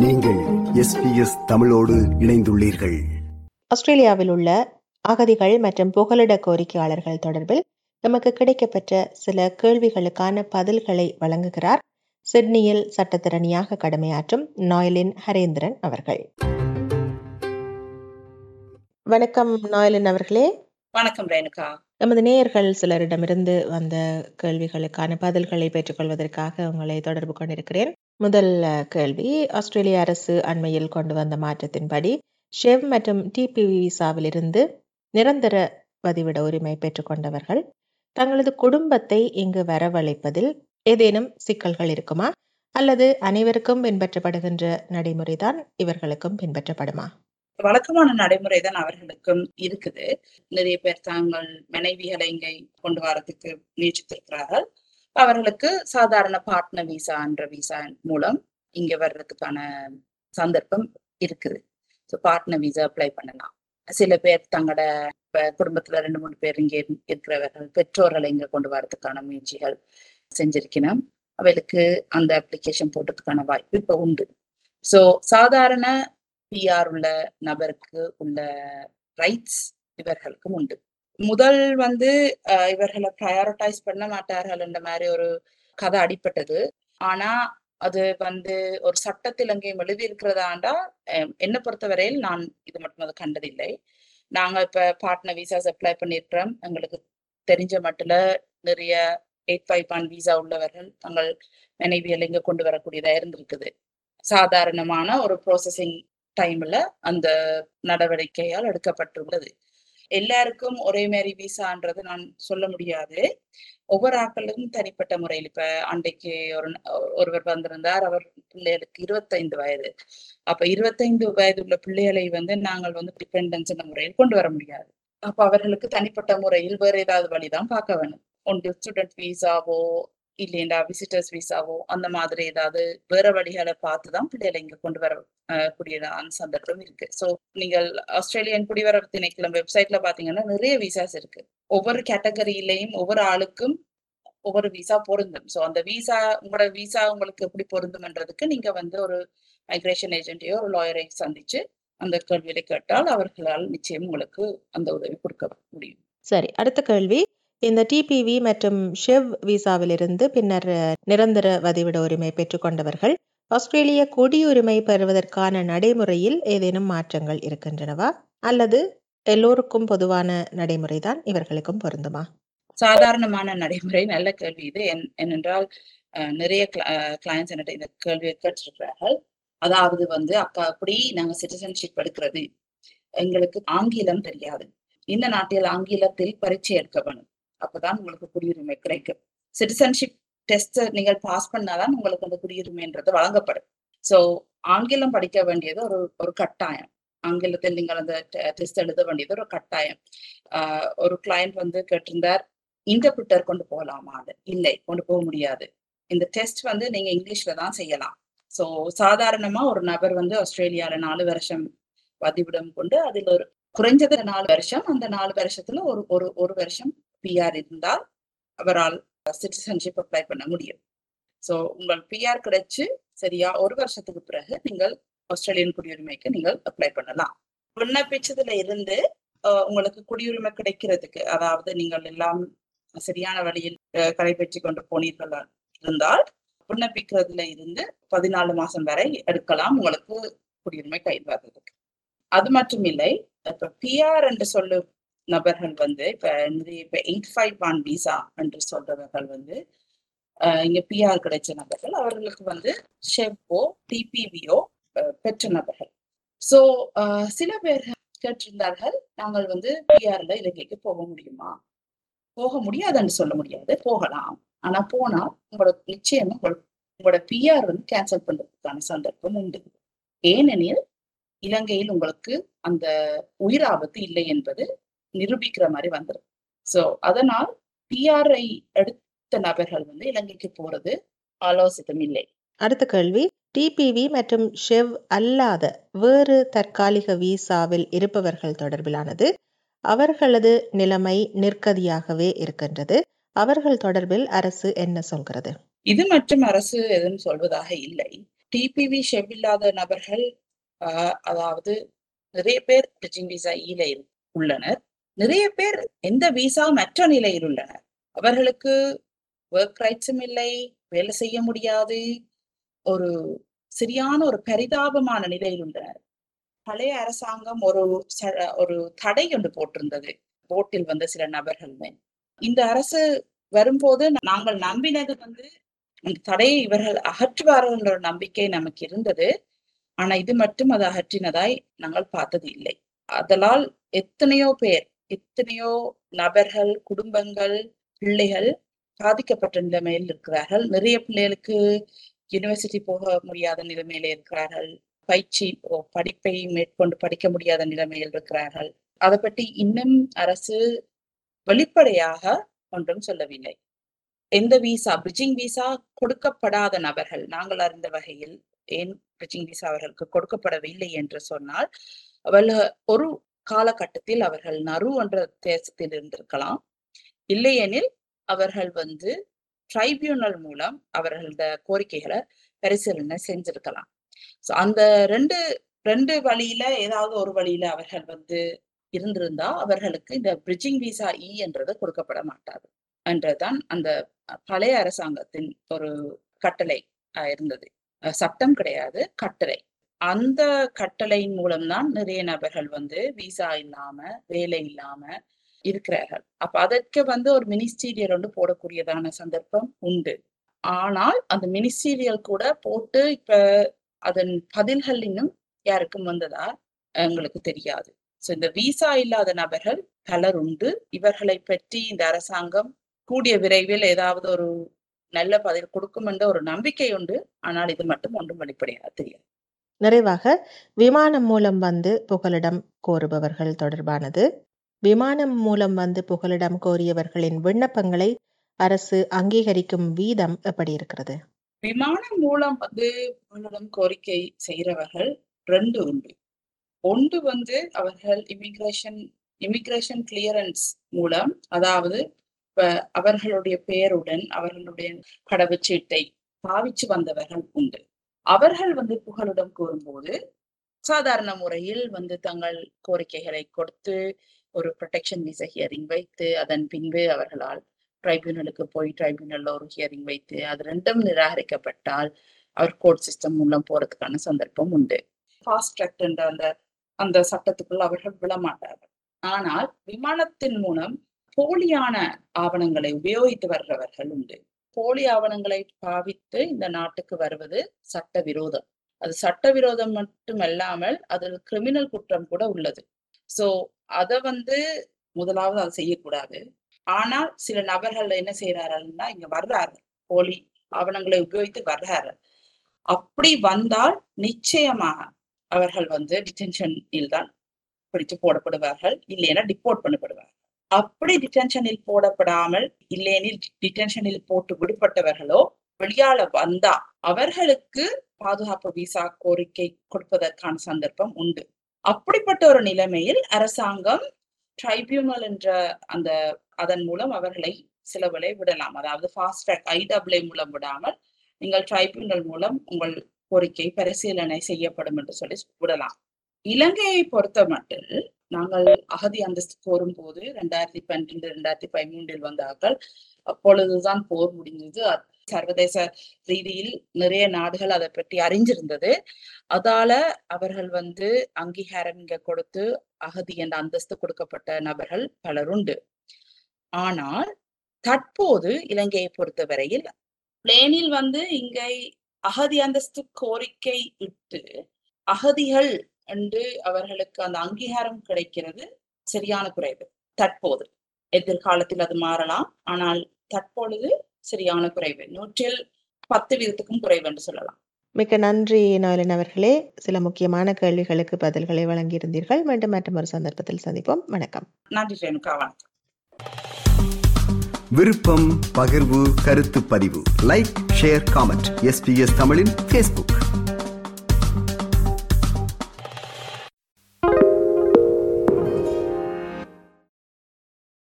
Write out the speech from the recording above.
நீங்கள் எஸ்பிஎஸ் தமிழோடு இணைந்துள்ளீர்கள். ஆஸ்திரேலியாவில் உள்ள அகதிகள் மற்றும் புகலிட கோரிக்கையாளர்கள் தொடர்பில் நமக்கு கிடைக்கப்பெற்ற சில கேள்விகளுக்கான பதில்களை வழங்குகிறார் சிட்னியில் சட்டத்திறனியாக கடமையாற்றும் நாயலின் ஹரேந்திரன் அவர்கள். வணக்கம் நாயலின் அவர்களே. வணக்கம் ரேணுகா. நமது நேயர்கள் சிலரிடமிருந்து வந்த கேள்விகளுக்கான பதில்களை பெற்றுக்கொள்வதற்காக உங்களை தொடர்பு கொண்டிருக்கிறேன். முதல் கேள்வி. ஆஸ்திரேலிய அரசு அண்மையில் கொண்டு வந்த மாற்றத்தின்படி ஷெவ் மற்றும் டிபி விசாவிலிருந்து நிரந்தர பதிவிட உரிமை பெற்றுக்கொண்டவர்கள் தங்களது குடும்பத்தை இங்கு வரவழைப்பதில் ஏதேனும் சிக்கல்கள் இருக்குமா? அல்லது அனைவருக்கும் பின்பற்றப்படுகின்ற நடைமுறைதான் இவர்களுக்கும் பின்பற்றப்படுமா? வழக்கமான நடைமுறை தான் அவர்களுக்கும் இருக்குது. நிறைய பேர் தாங்கள் மனைவிகளை இங்கே கொண்டு வரதுக்கு முயற்சித்திருக்கிறார்கள். அவர்களுக்கு சாதாரண பார்ட்னர் விசா என்ற விசா மூலம் இங்க வர்றதுக்கான சந்தர்ப்பம் இருக்குது. ஸோ பார்ட்னர் விசா அப்ளை பண்ணலாம். சில பேர் தங்களோட இப்ப குடும்பத்துல ரெண்டு மூணு பேர் இங்கே இருக்கிறவர்கள் பெற்றோர்களை இங்க கொண்டு வரதுக்கான முயற்சிகள் செஞ்சிருக்கணும் அவளுக்கு அந்த அப்ளிகேஷன் போட்டதுக்கான வாய்ப்பு இப்போ உண்டு. ஸோ சாதாரண பிஆர் உள்ள நபருக்கு உள்ள ரைட்ஸ் இவர்களுக்கும் உண்டு. முதல் வந்து இவர்களை ப்ரையாரிட்டைஸ் பண்ண மாட்டார்கள் என்ற மாதிரி ஒரு கதை அடிப்பட்டது ஆனா அது வந்து ஒரு சட்டத்தில் அங்கேயும் எழுதியிருக்கிறதாண்டா என்னை பொறுத்தவரையில் நான் இது மட்டும் அது கண்டதில்லை. நாங்க இப்ப பார்ட்னர் விசாஸ் அப்ளை பண்ணியிருக்கிறோம். எங்களுக்கு தெரிஞ்ச மட்டும் நிறைய எயிட் ஃபைவ் பாயிண்ட் விசா உள்ளவர்கள் தங்கள் மனைவியல் இங்க கொண்டு வரக்கூடியதா இருந்திருக்குது. சாதாரணமான ஒரு ப்ராசஸிங் டைம்ல அந்த நடவடிக்கையால் எடுக்கப்பட்டுள்ளது. எல்லாருக்கும் ஒரே மாதிரி விசான்றது நான் சொல்ல முடியாது. ஒவ்வொரு ஆக்களுக்கும் தனிப்பட்ட முறையில் இப்ப அன்றைக்கு ஒரு ஒருவர் வந்திருந்தார். அவர் பிள்ளைகளுக்கு இருபத்தைந்து வயது. அப்ப இருபத்தைந்து வயது உள்ள பிள்ளைகளை வந்து நாங்கள் வந்து டிபெண்டன்ஸ் முறையில் கொண்டு வர முடியாது. அப்ப அவர்களுக்கு தனிப்பட்ட முறையில் வேற ஏதாவது வழிதான் பார்க்க வேணும் ஒன்று ஸ்டூடெண்ட் விசாவோ இல்லைண்டா விசிட்டர்ஸ் விசாவோ அந்த மாதிரி ஏதாவது வேற வழிகளை பார்த்து தான் பிள்ளைகளை இங்க கொண்டு வர கூடியதான் சந்தர்ப்பம் இருக்கு. ஸோ நீங்கள் ஆஸ்திரேலியன் குடிவரவு திணைக்களம் வெப்சைட்ல பாத்தீங்கன்னா நிறைய விசாஸ் இருக்கு. ஒவ்வொரு கேட்டகரியிலையும் ஒவ்வொரு ஆளுக்கும் ஒவ்வொரு விசா பொருந்தும். ஸோ அந்த விசா உங்களோட விசா உங்களுக்கு எப்படி பொருந்தும்ன்றதுக்கு நீங்க வந்து ஒரு மைக்ரேஷன் ஏஜென்ட்டையோ ஒரு லாயரை சந்திச்சு அந்த கேள்வியை கேட்டால் அவர்களால் நிச்சயம் உங்களுக்கு அந்த உதவி கொடுக்க முடியும். சரி அடுத்த கேள்வி. இந்த டிபிவி மற்றும் ஷெவ் விசாவிலிருந்து பின்னர் நிரந்தர வதிவிட உரிமை பெற்றுக்கொண்டவர்கள் ஆஸ்திரேலிய குடியுரிமை பெறுவதற்கான நடைமுறையில் ஏதேனும் மாற்றங்கள் இருக்கின்றனவா? அல்லது எல்லோருக்கும் பொதுவான நடைமுறைதான் இவர்களுக்கும் பொருந்துமா? சாதாரணமான நடைமுறை நல்ல கேள்வி இது. என்னென்றால் நிறைய கிளையன்ஸ் என்கிட்ட இந்த கேள்வியை கேட்டிருக்கிறார்கள். அதாவது வந்து அக்கா அப்படி நாங்க சிட்டிசன்ஷிப் எடுக்கிறது. எங்களுக்கு ஆங்கிலம் தெரியாது. இந்த நாட்டில் ஆங்கிலத்தில் பரீட்சை எடுக்க வேணும். அப்பதான் உங்களுக்கு குடியுரிமை கிடைக்கும். சிட்டிசன்ஷிப் டெஸ்ட் நீங்கள் பாஸ் பண்ணாதான் உங்களுக்கு அந்த குடியுரிமைன்றது வழங்கப்படும். சோ ஆங்கிலம் படிக்க வேண்டியது ஒரு ஒரு கட்டாயம். ஆங்கிலத்தில் நீங்கள் அந்த டெஸ்ட் எழுத வேண்டியது ஒரு கட்டாயம். ஒரு கிளையண்ட் வந்து கேட்டிருந்தார் இன்டர்பிரிட்டர் கொண்டு போகலாமா அது? இல்லை கொண்டு போக முடியாது. இந்த டெஸ்ட் வந்து நீங்க இங்கிலீஷ்ல தான் செய்யலாம். சோ சாதாரணமா ஒரு நபர் வந்து ஆஸ்திரேலியால நாலு வருஷம் பதிவிடம் கொண்டு அதில் ஒரு குறைஞ்சது நாலு வருஷம் அந்த நாலு வருஷத்துல ஒரு ஒரு ஒரு வருஷம் பிஆர் இருந்தால் அவரால் சிட்டிசன்ஷிப் அப்ளை பண்ண முடியும். சோ உங்கள் பிஆர் கிடைச்சு சரியா ஒரு வருஷத்துக்கு பிறகு நீங்கள் ஆஸ்திரேலியன் குடியுரிமைக்கு நீங்கள் அப்ளை பண்ணலாம். விண்ணப்பிச்சதுல இருந்து உங்களுக்கு குடியுரிமை கிடைக்கிறதுக்கு அதாவது நீங்கள் எல்லாம் சரியான வழியில் அஹ், கடைபெற்றி கொண்டு போனீர்கள் இருந்தால் விண்ணப்பிக்கிறதுல இருந்து பதினாலு மாசம் வரை எடுக்கலாம் உங்களுக்கு குடியுரிமை கையில் வர்றதுக்கு. அது மட்டும் இல்லை இப்ப பிஆர் என்று சொல்லும் நபர்கள் வந்து இப்ப நிறைய இப்ப எயிட் ஃபைவ் ஒன் விசா என்று சொல்றவர்கள் வந்து அஹ், இங்க பிஆர் கிடைச்ச நபர்கள் அவர்களுக்கு வந்து ஷெப்போ டிபிவியோ பெற்ற நபர்கள். சோ சில பேர் கேட்டிருந்தார்கள் நாங்கள் வந்து பிஆர்ல இலங்கைக்கு போக முடியுமா? போக முடியாதுன்னு சொல்ல முடியாது போகலாம். ஆனா போனா உங்களோட நிச்சயமா உங்களோட பிஆர் வந்து கேன்சல் பண்றதுக்கான சந்தர்ப்பம் உண்டு. ஏனெனில் இலங்கையில் உங்களுக்கு அந்த உயிர் ஆபத்து இல்லை என்பது நிரூபிக்கிற மாதிரி வந்துடும் சோ அதனால் பிஆர்ஐ எடுத்த நபர்கள் வந்து இலங்கைக்கு போறது ஆலோசித்தம் இல்லை. அடுத்த கேள்வி டிபிவி மற்றும் ஷெவ் அல்லாத வேறு தற்காலிக விசாவில் இருப்பவர்கள் தொடர்பிலானது அவர்களது நிலைமை நிற்கதியாகவே இருக்கின்றது. அவர்கள் தொடர்பில் அரசு என்ன சொல்கிறது? இது மற்றும் அரசு எதுவும் சொல்வதாக இல்லை. டிபிவி ஷெவ் இல்லாத நபர்கள் அதாவது நிறைய பேர் விசா ஈல உள்ளனர். நிறைய பேர் எந்த விசா மற்ற நிலையில் உள்ளனர். அவர்களுக்கு ஒர்க் ரைட்ஸும் இல்லை வேலை செய்ய முடியாது. ஒரு சரியான ஒரு பரிதாபமான நிலையில் உள்ளனர். பழைய அரசாங்கம் ஒரு ஒரு தடை ஒன்று போட்டிருந்தது. போட்டில் வந்த சில நபர்கள் இந்த அரசு வரும்போது நாங்கள் நம்பினது வந்து அந்த தடையை இவர்கள் அகற்றுவார்கள் என்ற நம்பிக்கை நமக்கு இருந்தது. ஆனா இது மட்டும் அதை அகற்றினதாய் நாங்கள் பார்த்தது இல்லை. அதனால் எத்தனையோ பேர் எத்தனையோ நபர்கள் குடும்பங்கள் பிள்ளைகள் பாதிக்கப்பட்ட நிலைமையில் இருக்கிறார்கள். நிறைய பிள்ளைகளுக்கு யூனிவர்சிட்டி போக முடியாத நிலைமையில இருக்கிறார்கள். பயிற்சி படிப்பை மேற்கொண்டு படிக்க முடியாத நிலைமையில் இருக்கிறார்கள். அதை பற்றி இன்னும் அரசு வெளிப்படையாக ஒன்றும் சொல்லவில்லை. எந்த விசா பிரிட்ஜிங் விசா கொடுக்கப்படாத நபர்கள் நாங்கள் அறிந்த வகையில் ஏன் பிரிட்ஜிங் விசா அவர்களுக்கு கொடுக்கப்படவில்லை என்று சொன்னால் அவள் ஒரு காலகட்டத்தில் அவர்கள் நரு என்ற தேசத்தில் இருந்திருக்கலாம். இல்லையெனில் அவர்கள் வந்து ட்ரைபியூனல் மூலம் அவர்களோட கோரிக்கைகளை பரிசீலனை செஞ்சிருக்கலாம். ஸோ அந்த ரெண்டு ரெண்டு வழியில ஏதாவது ஒரு வழியில அவர்கள் வந்து இருந்திருந்தா அவர்களுக்கு இந்த பிரிட்ஜிங் விசா இ என்றது கொடுக்கப்பட மாட்டாது. என்றுதான் அந்த பழைய அரசாங்கத்தின் ஒரு கட்டளை இருந்தது. சட்டம் கிடையாது கட்டளை. அந்த கட்டளையின் மூலம்தான் நிறைய நபர்கள் வந்து விசா இல்லாம வேலை இல்லாம இருக்கிறார்கள். அப்ப அதற்கு வந்து ஒரு மினிஸ்டீரியல் வந்து போடக்கூடியதான சந்தர்ப்பம் உண்டு. ஆனால் அந்த மினிஸ்டீரியல் கூட போட்டு இப்ப அதன் பதில்கள் இன்னும் யாருக்கும் வந்ததா எங்களுக்கு தெரியாது. சோ இந்த விசா இல்லாத நபர்கள் பலர் உண்டு. இவர்களை பற்றி இந்த அரசாங்கம் கூடிய விரைவில் ஏதாவது ஒரு நல்ல பதில் கொடுக்கும் என்ற ஒரு நம்பிக்கை உண்டு. ஆனால் இது மட்டும் ஒன்றும் வெளிப்படையாக தெரியாது. நிறைவாக விமானம் மூலம் வந்து புகலிடம் கோருபவர்கள் தொடர்பானது. விமானம் மூலம் வந்து புகலிடம் கோரியவர்களின் விண்ணப்பங்களை அரசு அங்கீகரிக்கும் வீதம் எப்படி இருக்கிறது? விமானம் மூலம் வந்து புகலிடம் கோரிக்கை செய்கிறவர்கள் ரெண்டு உண்டு. ஒன்று வந்து அவர்கள் இமிகிரேஷன் இமிகிரேஷன் கிளியரன்ஸ் மூலம் அதாவது அவர்களுடைய பெயருடன் அவர்களுடைய கடவுச்சீட்டை பாவிச்சு வந்தவர்கள் உண்டு. அவர்கள் வந்து புகலிடம் கூறும்போது சாதாரண முறையில் வந்து தங்கள் கோரிக்கைகளை கொடுத்து ஒரு ப்ரொடெக்ஷன் விசா ஹியரிங் வைத்து அதன் பின்பு அவர்களால் ட்ரைபியூனலுக்கு போய் ட்ரைபியூனல்ல ஒரு ஹியரிங் வைத்து அது ரெண்டும் நிராகரிக்கப்பட்டால் அவர் கோர்ட் சிஸ்டம் மூலம் போறதுக்கான சந்தர்ப்பம் உண்டு. ஃபாஸ்ட் ட்ராக் என்ற அந்த அந்த சட்டத்துக்குள் அவர்கள் விழமாட்டார்கள். ஆனால் விமானத்தின் மூலம் போலியான ஆவணங்களை உபயோகித்து வர்றவர்கள் உண்டு. போலி ஆவணங்களை பாவித்து இந்த நாட்டுக்கு வருவது சட்ட விரோதம் அது சட்ட விரோதம் மட்டுமல்லாமல் அதில் கிரிமினல் குற்றம் கூட உள்ளது. சோ அதை வந்து முதலாவது அதை செய்யக்கூடாது. ஆனால் சில நபர்கள் என்ன செய்யறாருன்னா இங்க வர்றாரு போலி ஆவணங்களை உபயோகித்து வர்றாரு அப்படி வந்தால் நிச்சயமாக அவர்கள் வந்து டிடென்ஷனில் தான் பிடித்து போடப்படுவார்கள். இல்லைன்னா டிப்போர்ட் பண்ணப்படுவார்கள். அப்படி டிடென்ஷனில் போடப்படாமல் இல்லையெனில் டிடென்ஷனில் போட்டு விடுபட்டவர்களோ வெளியால வந்தா அவர்களுக்கு பாதுகாப்பு விசா கோரிக்கை கொடுப்பதற்கான சந்தர்ப்பம் உண்டு. அப்படிப்பட்ட ஒரு நிலைமையில் அரசாங்கம் ட்ரைபியூனல் என்ற அந்த அதன் மூலம் அவர்களை சிலவலை விடலாம். அதாவது ஃபாஸ்ட் ட்ராக் ஐடபிள்யூ மூலம் விடாமல் நீங்கள் ட்ரைபியூனல் மூலம் உங்கள் கோரிக்கை பரிசீலனை செய்யப்படும் என்று சொல்லி விடலாம். இலங்கையை பொறுத்த மட்டில் நாங்கள் அகதி அந்தஸ்து கோரும் போது ரெண்டாயிரத்தி பன்னிரெண்டு ரெண்டாயிரத்தி பதிமூன்றில் வந்தார்கள் அப்பொழுதுதான் போர் முடிஞ்சது சர்வதேச ரீதியில் நிறைய நாடுகள் அதை பற்றி அறிஞ்சிருந்தது. அதால அவர்கள் வந்து அங்கீகாரம் இங்க கொடுத்து அகதி என்ற அந்தஸ்து கொடுக்கப்பட்ட நபர்கள் பலருண்டு ஆனால் தற்போது இலங்கையை பொறுத்தவரையில் பிளேனில் வந்து இங்கே அகதி அந்தஸ்து கோரிக்கை இட்டு அகதிகள் என்று அவர்களுக்கு அந்த அங்கீகாரம் கிடைக்கிறது சரியான குறைவு. தற்போது. எதிர்காலத்தில் அது மாறலாம். ஆனால் தற்பொழுது சரியான குறைவு. நூற்றில் பத்து வீதத்துக்கும் குறைவு என்று சொல்லலாம். மிக்க நன்றி நோயலன் அவர்களே. சில முக்கியமான கேள்விகளுக்கு பதில்களை வழங்கியிருந்தீர்கள். மீண்டும் மற்றும் ஒரு சந்தர்ப்பத்தில் சந்திப்போம். வணக்கம். நன்றி ரேணுகா. வணக்கம். விருப்பம் பகிர்வு கருத்து பதிவு. Like share comment. எஸ்பிஎஸ் தமிழின் ஃபேஸ்புக்